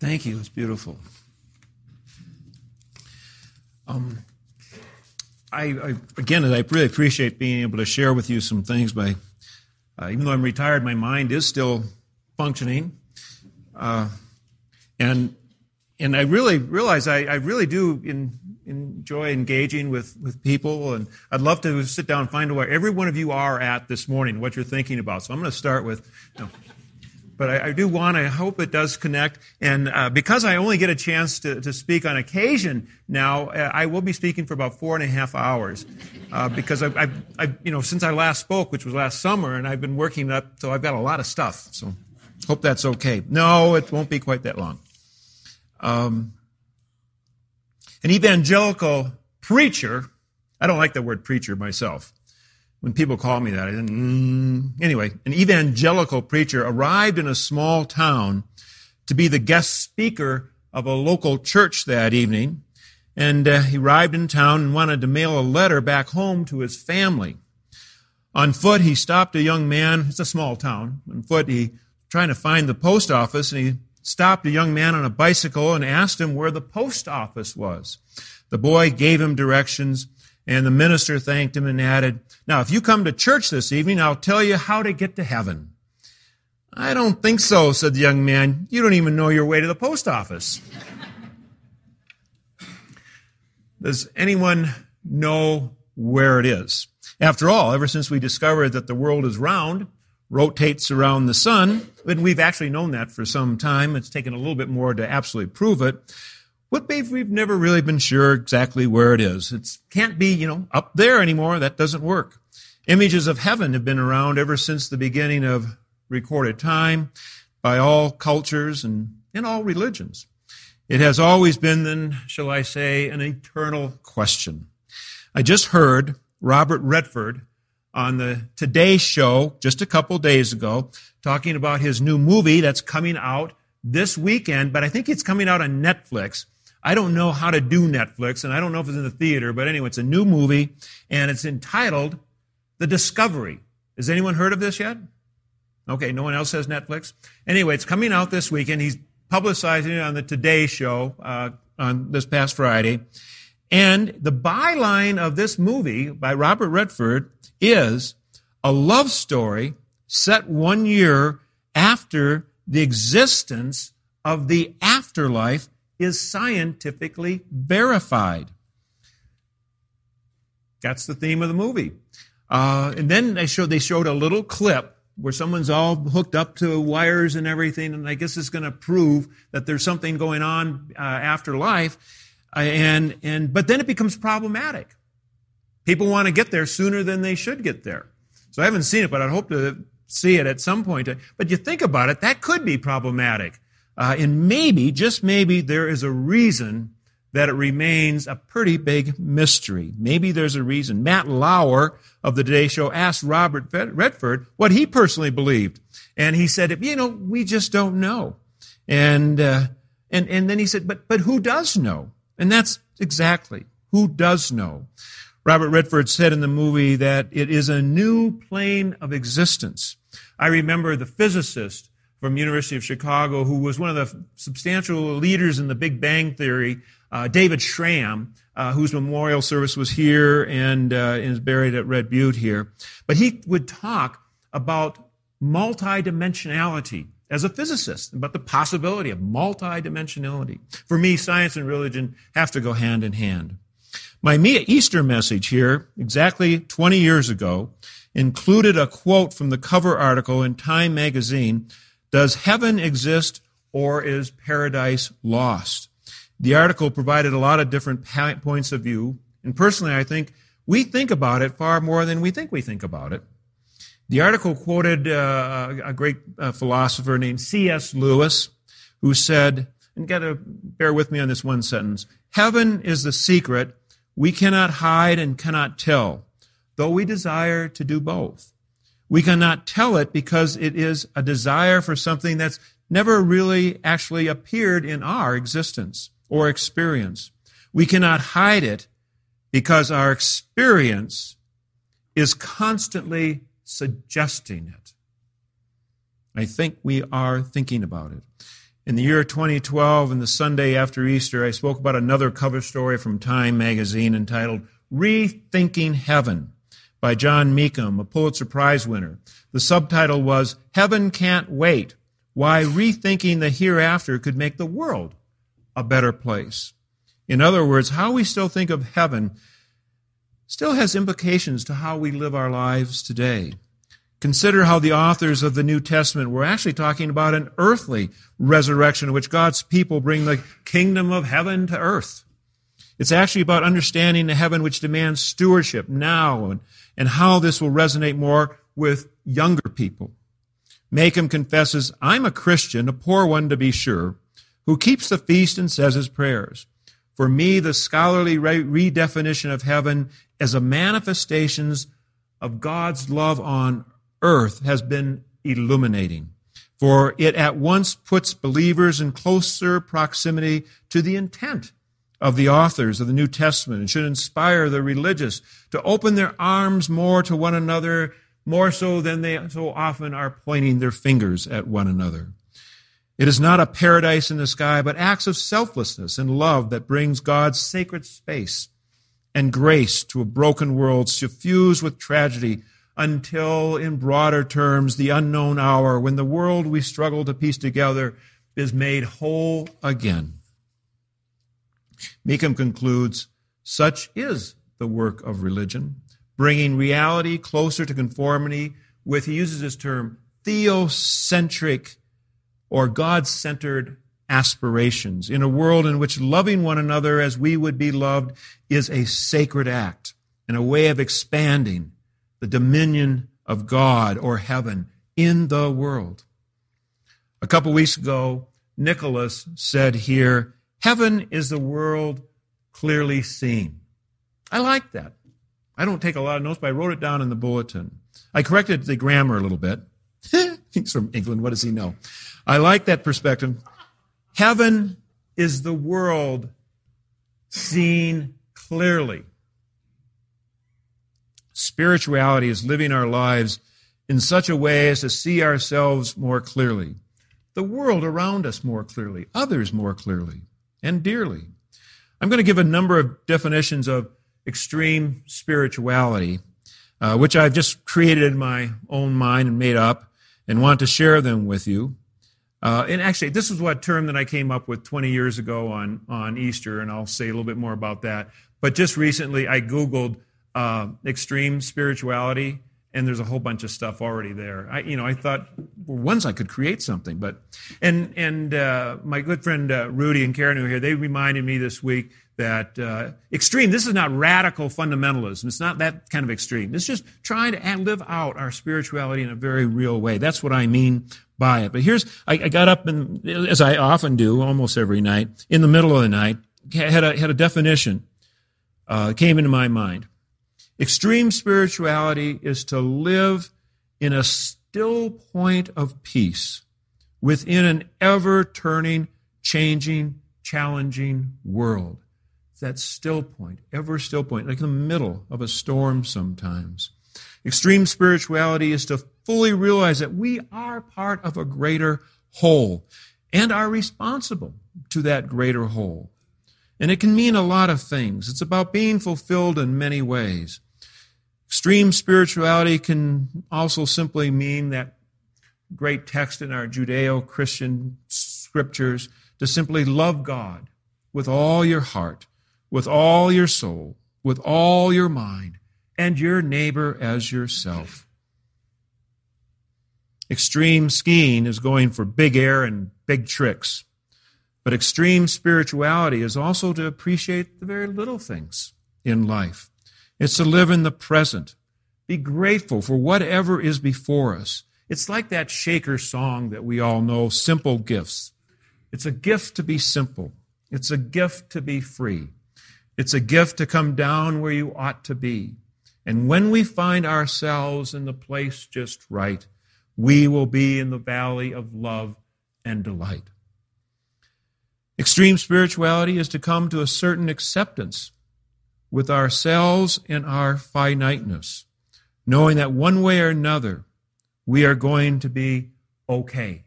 Thank you. It's beautiful. Um, I, I, again, I really appreciate being able to share with you some things. By uh, even though I'm retired, my mind is still functioning, uh, and and I really realize I, I really do in, enjoy engaging with, with people, and I'd love to sit down and find out where every one of you are at this morning, what you're thinking about. So I'm going to start with. You know, but I, I, do want, I hope it does connect. And uh, because I only get a chance to, to speak on occasion now, uh, I will be speaking for about four and a half hours. Uh, because I, I, I, you know, since I last spoke, which was last summer, and I've been working up, so I've got a lot of stuff. So hope that's okay. No, it won't be quite that long. Um, an evangelical preacher, I don't like the word preacher myself when people call me that, I didn't, mm. anyway, an evangelical preacher arrived in a small town to be the guest speaker of a local church that evening. And uh, he arrived in town and wanted to mail a letter back home to his family. On foot, he stopped a young man. It's a small town. On foot, he trying to find the post office, and he stopped a young man on a bicycle and asked him where the post office was. The boy gave him directions. And the minister thanked him and added, Now, if you come to church this evening, I'll tell you how to get to heaven. I don't think so, said the young man. You don't even know your way to the post office. Does anyone know where it is? After all, ever since we discovered that the world is round, rotates around the sun, and we've actually known that for some time, it's taken a little bit more to absolutely prove it. What we've never really been sure exactly where it is. It can't be, you know, up there anymore. That doesn't work. Images of heaven have been around ever since the beginning of recorded time by all cultures and in all religions. It has always been, then, shall I say, an eternal question. I just heard Robert Redford on the Today Show just a couple days ago talking about his new movie that's coming out this weekend, but I think it's coming out on Netflix. I don't know how to do Netflix, and I don't know if it's in the theater, but anyway, it's a new movie, and it's entitled The Discovery. Has anyone heard of this yet? Okay, no one else has Netflix. Anyway, it's coming out this weekend. He's publicizing it on the Today Show uh, on this past Friday. And the byline of this movie by Robert Redford is a love story set one year after the existence of the afterlife is scientifically verified. That's the theme of the movie. Uh, and then they showed they showed a little clip where someone's all hooked up to wires and everything, and I guess it's going to prove that there's something going on uh, after life. Uh, and and but then it becomes problematic. People want to get there sooner than they should get there. So I haven't seen it, but I hope to see it at some point. But you think about it, that could be problematic. Uh, and maybe, just maybe, there is a reason that it remains a pretty big mystery. Maybe there's a reason. Matt Lauer of the Today Show asked Robert Redford what he personally believed. And he said, you know, we just don't know. And, uh, and, and then he said, but, but who does know? And that's exactly who does know. Robert Redford said in the movie that it is a new plane of existence. I remember the physicist from University of Chicago, who was one of the substantial leaders in the Big Bang Theory, uh, David Schramm, uh, whose memorial service was here and uh, is buried at Red Butte here. But he would talk about multidimensionality as a physicist, about the possibility of multidimensionality. For me, science and religion have to go hand in hand. My Easter message here, exactly 20 years ago, included a quote from the cover article in Time magazine does heaven exist or is paradise lost? The article provided a lot of different points of view. And personally, I think we think about it far more than we think we think about it. The article quoted uh, a great uh, philosopher named C.S. Lewis, who said, and gotta bear with me on this one sentence, heaven is the secret we cannot hide and cannot tell, though we desire to do both. We cannot tell it because it is a desire for something that's never really actually appeared in our existence or experience. We cannot hide it because our experience is constantly suggesting it. I think we are thinking about it. In the year 2012, and the Sunday after Easter, I spoke about another cover story from Time magazine entitled Rethinking Heaven by Jon Meacham, a Pulitzer Prize winner. The subtitle was Heaven Can't Wait Why Rethinking the Hereafter Could Make the World a Better Place. In other words, how we still think of heaven still has implications to how we live our lives today. Consider how the authors of the New Testament were actually talking about an earthly resurrection in which God's people bring the kingdom of heaven to earth. It's actually about understanding the heaven which demands stewardship now and, and how this will resonate more with younger people. Meacham confesses, I'm a Christian, a poor one to be sure, who keeps the feast and says his prayers. For me, the scholarly redefinition of heaven as a manifestations of God's love on earth has been illuminating, for it at once puts believers in closer proximity to the intent of the authors of the New Testament and should inspire the religious to open their arms more to one another, more so than they so often are pointing their fingers at one another. It is not a paradise in the sky, but acts of selflessness and love that brings God's sacred space and grace to a broken world suffused with tragedy until, in broader terms, the unknown hour when the world we struggle to piece together is made whole again. Meacham concludes such is the work of religion, bringing reality closer to conformity with, he uses this term, theocentric or God centered aspirations in a world in which loving one another as we would be loved is a sacred act and a way of expanding the dominion of God or heaven in the world. A couple weeks ago, Nicholas said here, Heaven is the world clearly seen. I like that. I don't take a lot of notes, but I wrote it down in the bulletin. I corrected the grammar a little bit. He's from England. What does he know? I like that perspective. Heaven is the world seen clearly. Spirituality is living our lives in such a way as to see ourselves more clearly, the world around us more clearly, others more clearly and dearly. I'm going to give a number of definitions of extreme spirituality, uh, which I've just created in my own mind and made up and want to share them with you. Uh, and actually, this is what term that I came up with 20 years ago on, on Easter, and I'll say a little bit more about that. But just recently, I Googled uh, extreme spirituality, and there's a whole bunch of stuff already there. I, you know, I thought well, once I could create something, but and and uh, my good friend uh, Rudy and Karen who are here, they reminded me this week that uh, extreme. This is not radical fundamentalism. It's not that kind of extreme. It's just trying to live out our spirituality in a very real way. That's what I mean by it. But here's I, I got up and as I often do, almost every night, in the middle of the night, had a had a definition uh, came into my mind. Extreme spirituality is to live in a still point of peace within an ever turning, changing, challenging world. That still point, ever still point, like in the middle of a storm sometimes. Extreme spirituality is to fully realize that we are part of a greater whole and are responsible to that greater whole. And it can mean a lot of things. It's about being fulfilled in many ways. Extreme spirituality can also simply mean that great text in our Judeo Christian scriptures to simply love God with all your heart, with all your soul, with all your mind, and your neighbor as yourself. Extreme skiing is going for big air and big tricks. But extreme spirituality is also to appreciate the very little things in life. It's to live in the present. Be grateful for whatever is before us. It's like that Shaker song that we all know, Simple Gifts. It's a gift to be simple. It's a gift to be free. It's a gift to come down where you ought to be. And when we find ourselves in the place just right, we will be in the valley of love and delight. Extreme spirituality is to come to a certain acceptance with ourselves and our finiteness, knowing that one way or another, we are going to be okay.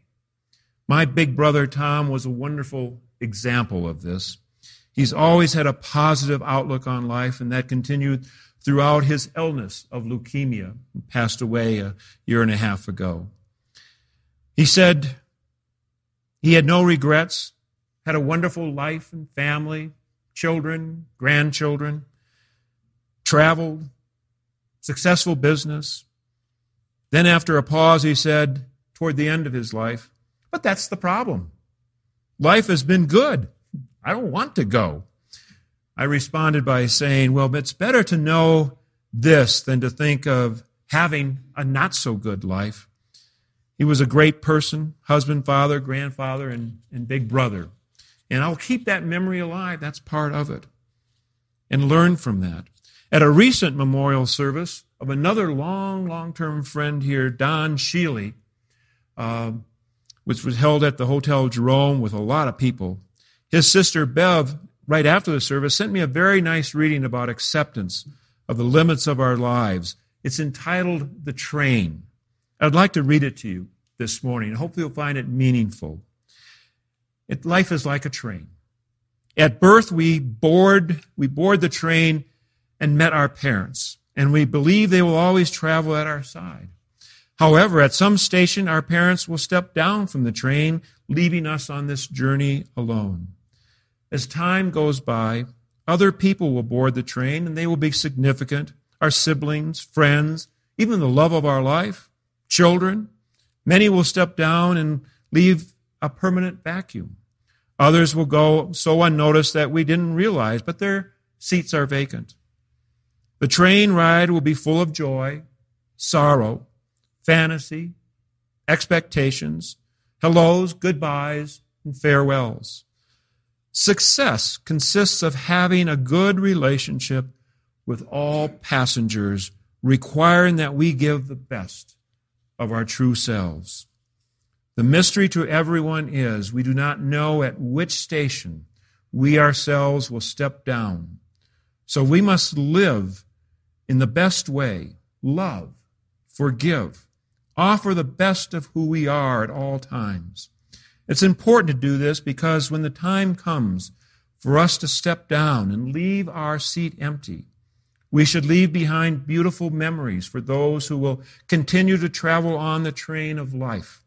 My big brother Tom was a wonderful example of this. He's always had a positive outlook on life, and that continued throughout his illness of leukemia. He passed away a year and a half ago. He said he had no regrets, had a wonderful life and family, children, grandchildren, traveled, successful business. Then, after a pause, he said, toward the end of his life, But that's the problem. Life has been good. I don't want to go. I responded by saying, Well, it's better to know this than to think of having a not so good life. He was a great person, husband, father, grandfather, and, and big brother. And I'll keep that memory alive. That's part of it. And learn from that. At a recent memorial service of another long, long term friend here, Don Sheely, uh, which was held at the Hotel Jerome with a lot of people, his sister Bev, right after the service, sent me a very nice reading about acceptance of the limits of our lives. It's entitled The Train. I'd like to read it to you this morning. Hopefully, you'll find it meaningful. It, life is like a train. At birth, we board, we board the train and met our parents, and we believe they will always travel at our side. However, at some station, our parents will step down from the train, leaving us on this journey alone. As time goes by, other people will board the train, and they will be significant our siblings, friends, even the love of our life, children. Many will step down and leave a permanent vacuum. Others will go so unnoticed that we didn't realize, but their seats are vacant. The train ride will be full of joy, sorrow, fantasy, expectations, hellos, goodbyes, and farewells. Success consists of having a good relationship with all passengers, requiring that we give the best of our true selves. The mystery to everyone is we do not know at which station we ourselves will step down. So we must live in the best way, love, forgive, offer the best of who we are at all times. It's important to do this because when the time comes for us to step down and leave our seat empty, we should leave behind beautiful memories for those who will continue to travel on the train of life.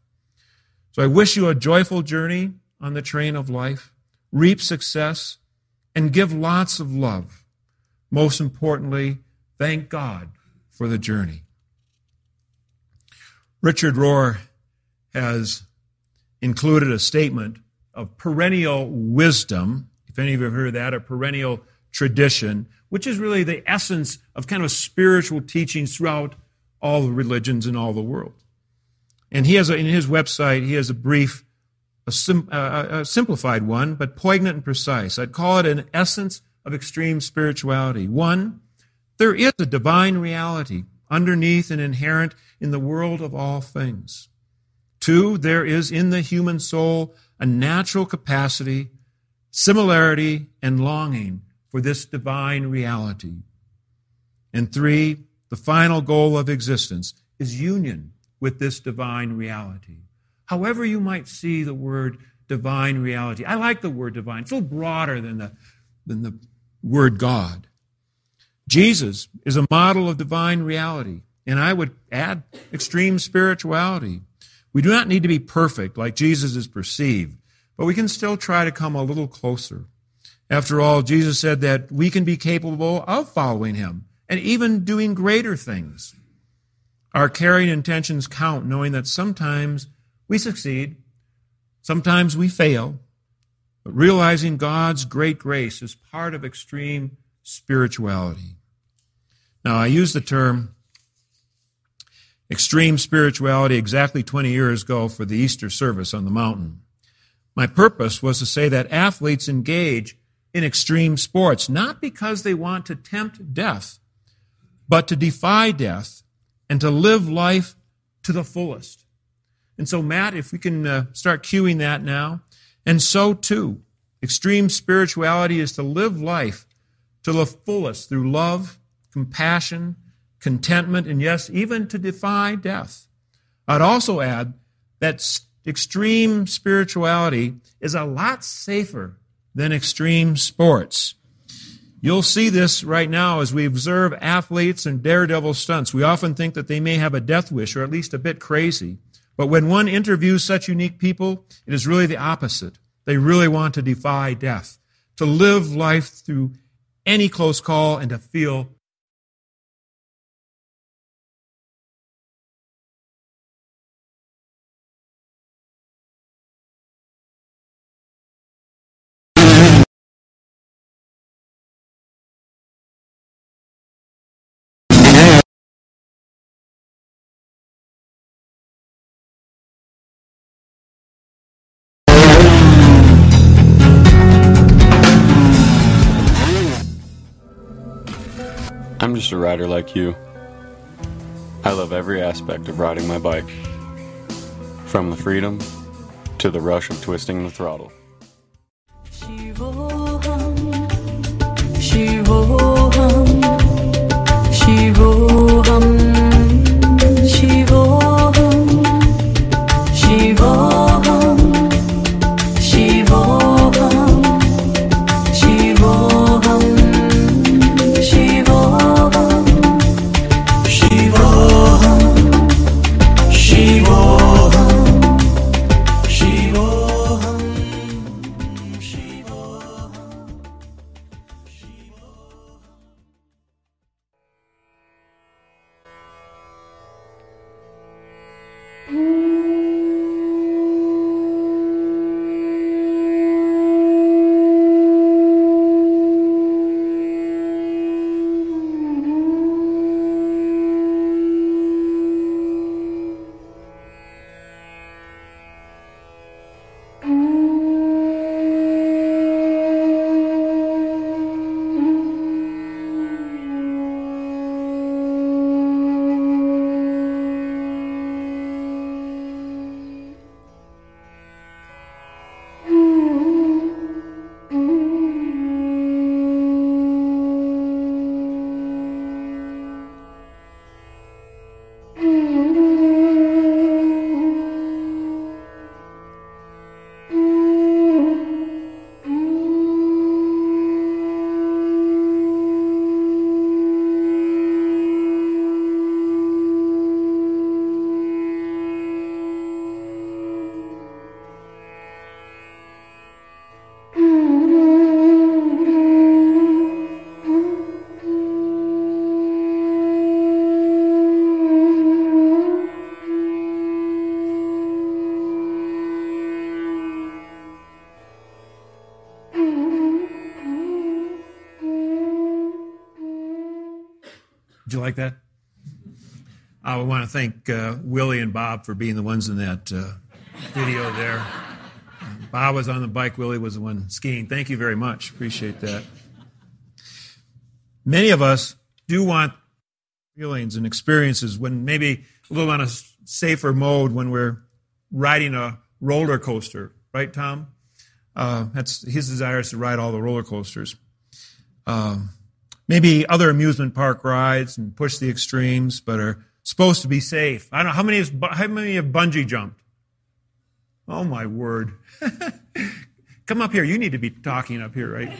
So I wish you a joyful journey on the train of life, reap success, and give lots of love. Most importantly, thank God for the journey. Richard Rohr has included a statement of perennial wisdom. If any of you have heard that, a perennial tradition, which is really the essence of kind of spiritual teachings throughout all the religions in all the world. And he has a, in his website, he has a brief, a, sim, uh, a simplified one, but poignant and precise. I'd call it an essence of extreme spirituality. One, there is a divine reality underneath and inherent in the world of all things. Two, there is in the human soul a natural capacity, similarity, and longing for this divine reality. And three, the final goal of existence is union with this divine reality. However, you might see the word divine reality. I like the word divine. It's a little broader than the, than the word God. Jesus is a model of divine reality, and I would add extreme spirituality. We do not need to be perfect like Jesus is perceived, but we can still try to come a little closer. After all, Jesus said that we can be capable of following him and even doing greater things. Our caring intentions count, knowing that sometimes we succeed, sometimes we fail, but realizing God's great grace is part of extreme spirituality. Now, I used the term extreme spirituality exactly 20 years ago for the Easter service on the mountain. My purpose was to say that athletes engage in extreme sports, not because they want to tempt death, but to defy death and to live life to the fullest. And so, Matt, if we can uh, start cueing that now. And so, too, extreme spirituality is to live life to the fullest through love, compassion, contentment, and yes, even to defy death. I'd also add that extreme spirituality is a lot safer than extreme sports. You'll see this right now as we observe athletes and daredevil stunts. We often think that they may have a death wish or at least a bit crazy. But when one interviews such unique people, it is really the opposite. They really want to defy death, to live life through any close call and to feel I'm just a rider like you. I love every aspect of riding my bike, from the freedom to the rush of twisting the throttle. She will she will. That? I want to thank uh, Willie and Bob for being the ones in that uh, video there. Bob was on the bike, Willie was the one skiing. Thank you very much. Appreciate that. Many of us do want feelings and experiences when maybe a little on a safer mode when we're riding a roller coaster, right, Tom? Uh, that's his desire is to ride all the roller coasters. Um, maybe other amusement park rides and push the extremes, but are supposed to be safe. I don't know how many, is, how many have bungee jumped. Oh my word! Come up here. You need to be talking up here, right?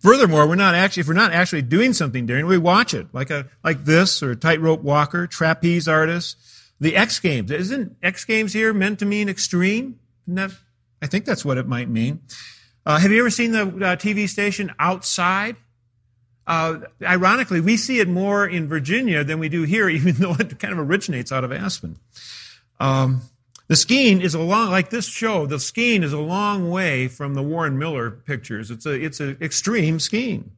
Furthermore, we're not actually if we're not actually doing something daring, we watch it like a like this or tightrope walker, trapeze artist, the X Games. Isn't X Games here meant to mean extreme? That, I think that's what it might mean. Uh, have you ever seen the uh, TV station Outside? Uh, ironically, we see it more in Virginia than we do here, even though it kind of originates out of Aspen. Um, the skiing is a long, like this show, the skiing is a long way from the Warren Miller pictures. It's a, it's an extreme skiing.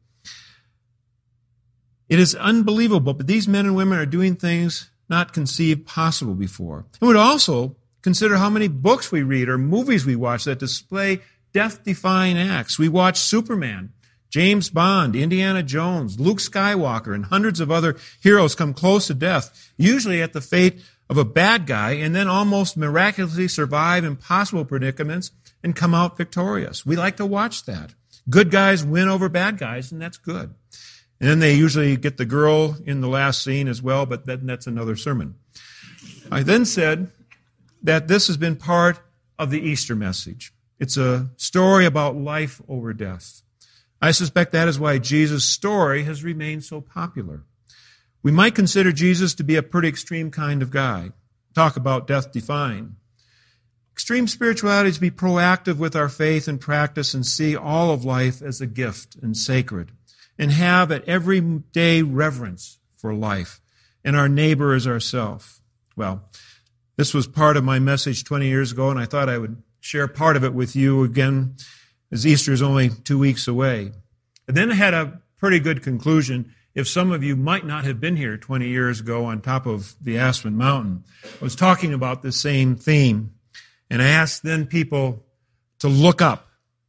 It is unbelievable, but these men and women are doing things not conceived possible before. And would also consider how many books we read or movies we watch that display death defying acts. We watch Superman, James Bond, Indiana Jones, Luke Skywalker, and hundreds of other heroes come close to death, usually at the fate of a bad guy, and then almost miraculously survive impossible predicaments and come out victorious. We like to watch that. Good guys win over bad guys, and that's good. And then they usually get the girl in the last scene as well, but then that's another sermon. I then said that this has been part of the Easter message. It's a story about life over death. I suspect that is why Jesus' story has remained so popular. We might consider Jesus to be a pretty extreme kind of guy. Talk about death defying. Extreme spirituality is to be proactive with our faith and practice and see all of life as a gift and sacred, and have at every day reverence for life and our neighbor as ourself. Well, this was part of my message 20 years ago, and I thought I would share part of it with you again as Easter is only two weeks away. And then I had a pretty good conclusion. If some of you might not have been here 20 years ago on top of the Aspen Mountain, I was talking about the same theme. And I asked then people to look up.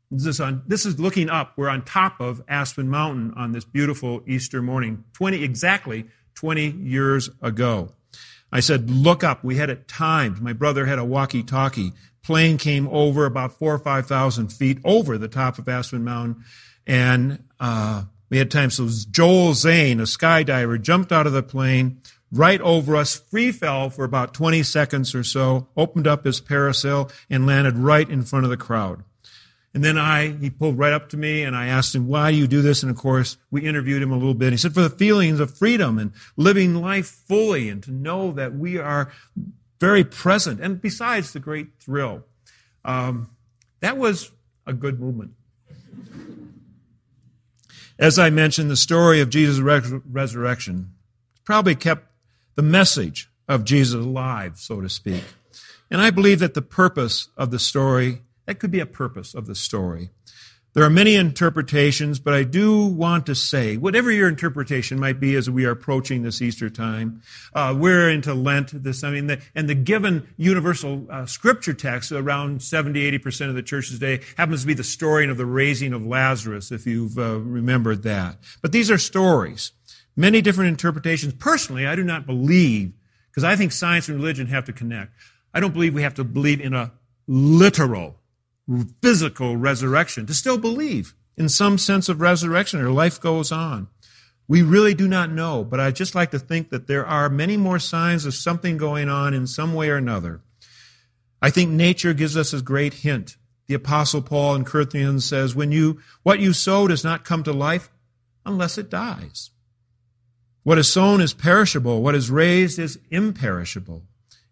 This is, on, this is looking up. We're on top of Aspen Mountain on this beautiful Easter morning, 20, exactly 20 years ago. I said, look up. We had it timed. My brother had a walkie talkie. Plane came over about four or 5,000 feet over the top of Aspen Mountain. And uh, we had time. So Joel Zane, a skydiver, jumped out of the plane right over us, free fell for about 20 seconds or so, opened up his parasail, and landed right in front of the crowd. And then I, he pulled right up to me and I asked him, why do you do this? And of course, we interviewed him a little bit. He said, for the feelings of freedom and living life fully and to know that we are very present. And besides the great thrill, um, that was a good movement. As I mentioned, the story of Jesus' resurrection probably kept the message of Jesus alive, so to speak. And I believe that the purpose of the story that could be a purpose of the story. There are many interpretations, but I do want to say, whatever your interpretation might be as we are approaching this Easter time, uh, we're into Lent. This, I mean, the, and the given universal uh, scripture text, around 70, 80% of the church today, happens to be the story of the raising of Lazarus, if you've uh, remembered that. But these are stories. Many different interpretations. Personally, I do not believe, because I think science and religion have to connect. I don't believe we have to believe in a literal physical resurrection, to still believe in some sense of resurrection or life goes on. We really do not know, but I just like to think that there are many more signs of something going on in some way or another. I think nature gives us a great hint. The apostle Paul in Corinthians says, when you, what you sow does not come to life unless it dies. What is sown is perishable. What is raised is imperishable.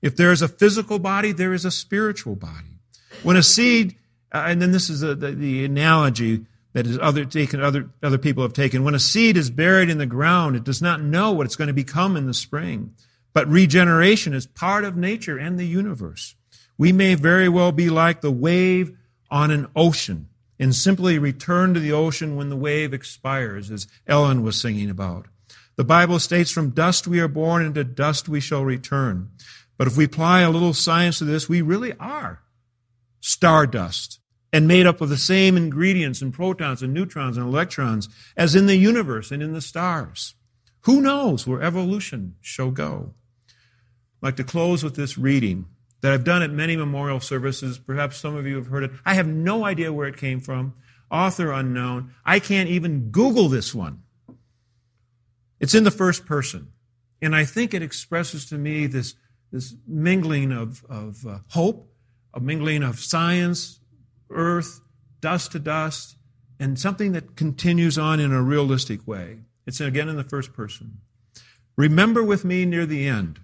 If there is a physical body, there is a spiritual body. When a seed uh, and then this is a, the, the, analogy that is other taken other other people have taken. When a seed is buried in the ground, it does not know what it's going to become in the spring. But regeneration is part of nature and the universe. We may very well be like the wave on an ocean and simply return to the ocean when the wave expires, as Ellen was singing about. The Bible states, from dust we are born, and to dust we shall return. But if we apply a little science to this, we really are stardust and made up of the same ingredients and protons and neutrons and electrons as in the universe and in the stars. Who knows where evolution shall go? I'd like to close with this reading that I've done at many memorial services. Perhaps some of you have heard it. I have no idea where it came from. Author unknown. I can't even Google this one. It's in the first person. And I think it expresses to me this, this mingling of, of uh, hope, a mingling of science, earth, dust to dust, and something that continues on in a realistic way. It's again in the first person. Remember with me near the end,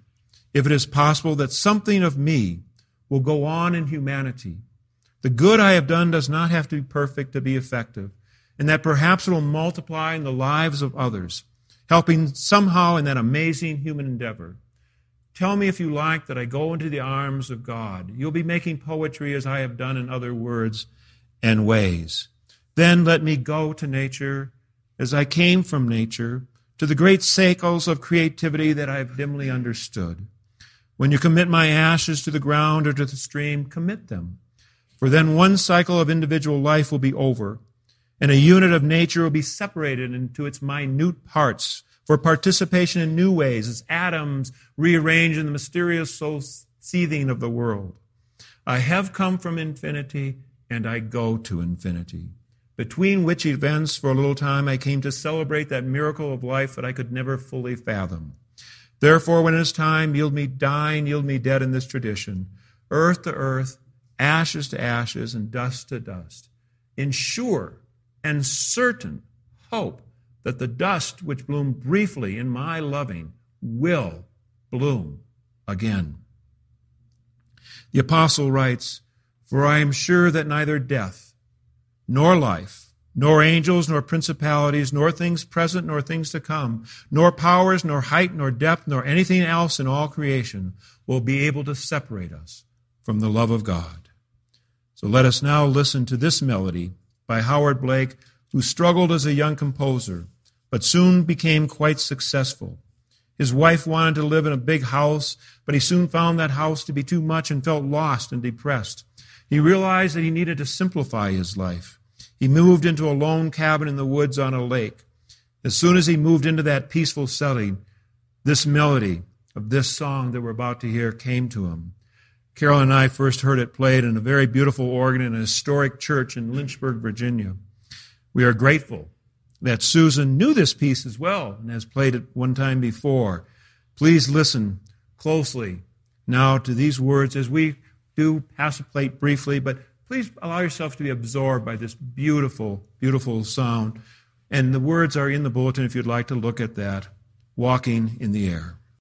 if it is possible, that something of me will go on in humanity. The good I have done does not have to be perfect to be effective, and that perhaps it will multiply in the lives of others, helping somehow in that amazing human endeavor. Tell me if you like that I go into the arms of God. You'll be making poetry as I have done in other words and ways. Then let me go to nature as I came from nature, to the great cycles of creativity that I have dimly understood. When you commit my ashes to the ground or to the stream, commit them. For then one cycle of individual life will be over, and a unit of nature will be separated into its minute parts for participation in new ways as atoms rearrange in the mysterious soul seething of the world. I have come from infinity and I go to infinity. Between which events, for a little time, I came to celebrate that miracle of life that I could never fully fathom. Therefore, when it is time, yield me dying, yield me dead in this tradition, earth to earth, ashes to ashes, and dust to dust. Ensure and certain hope that the dust which bloomed briefly in my loving will bloom again. The apostle writes, For I am sure that neither death, nor life, nor angels, nor principalities, nor things present, nor things to come, nor powers, nor height, nor depth, nor anything else in all creation will be able to separate us from the love of God. So let us now listen to this melody by Howard Blake, who struggled as a young composer, but soon became quite successful. His wife wanted to live in a big house, but he soon found that house to be too much and felt lost and depressed. He realized that he needed to simplify his life. He moved into a lone cabin in the woods on a lake. As soon as he moved into that peaceful setting, this melody of this song that we're about to hear came to him. Carol and I first heard it played in a very beautiful organ in a historic church in Lynchburg, Virginia. We are grateful that Susan knew this piece as well and has played it one time before. Please listen closely now to these words as we do pass a plate briefly, but please allow yourself to be absorbed by this beautiful, beautiful sound. And the words are in the bulletin if you'd like to look at that. Walking in the air.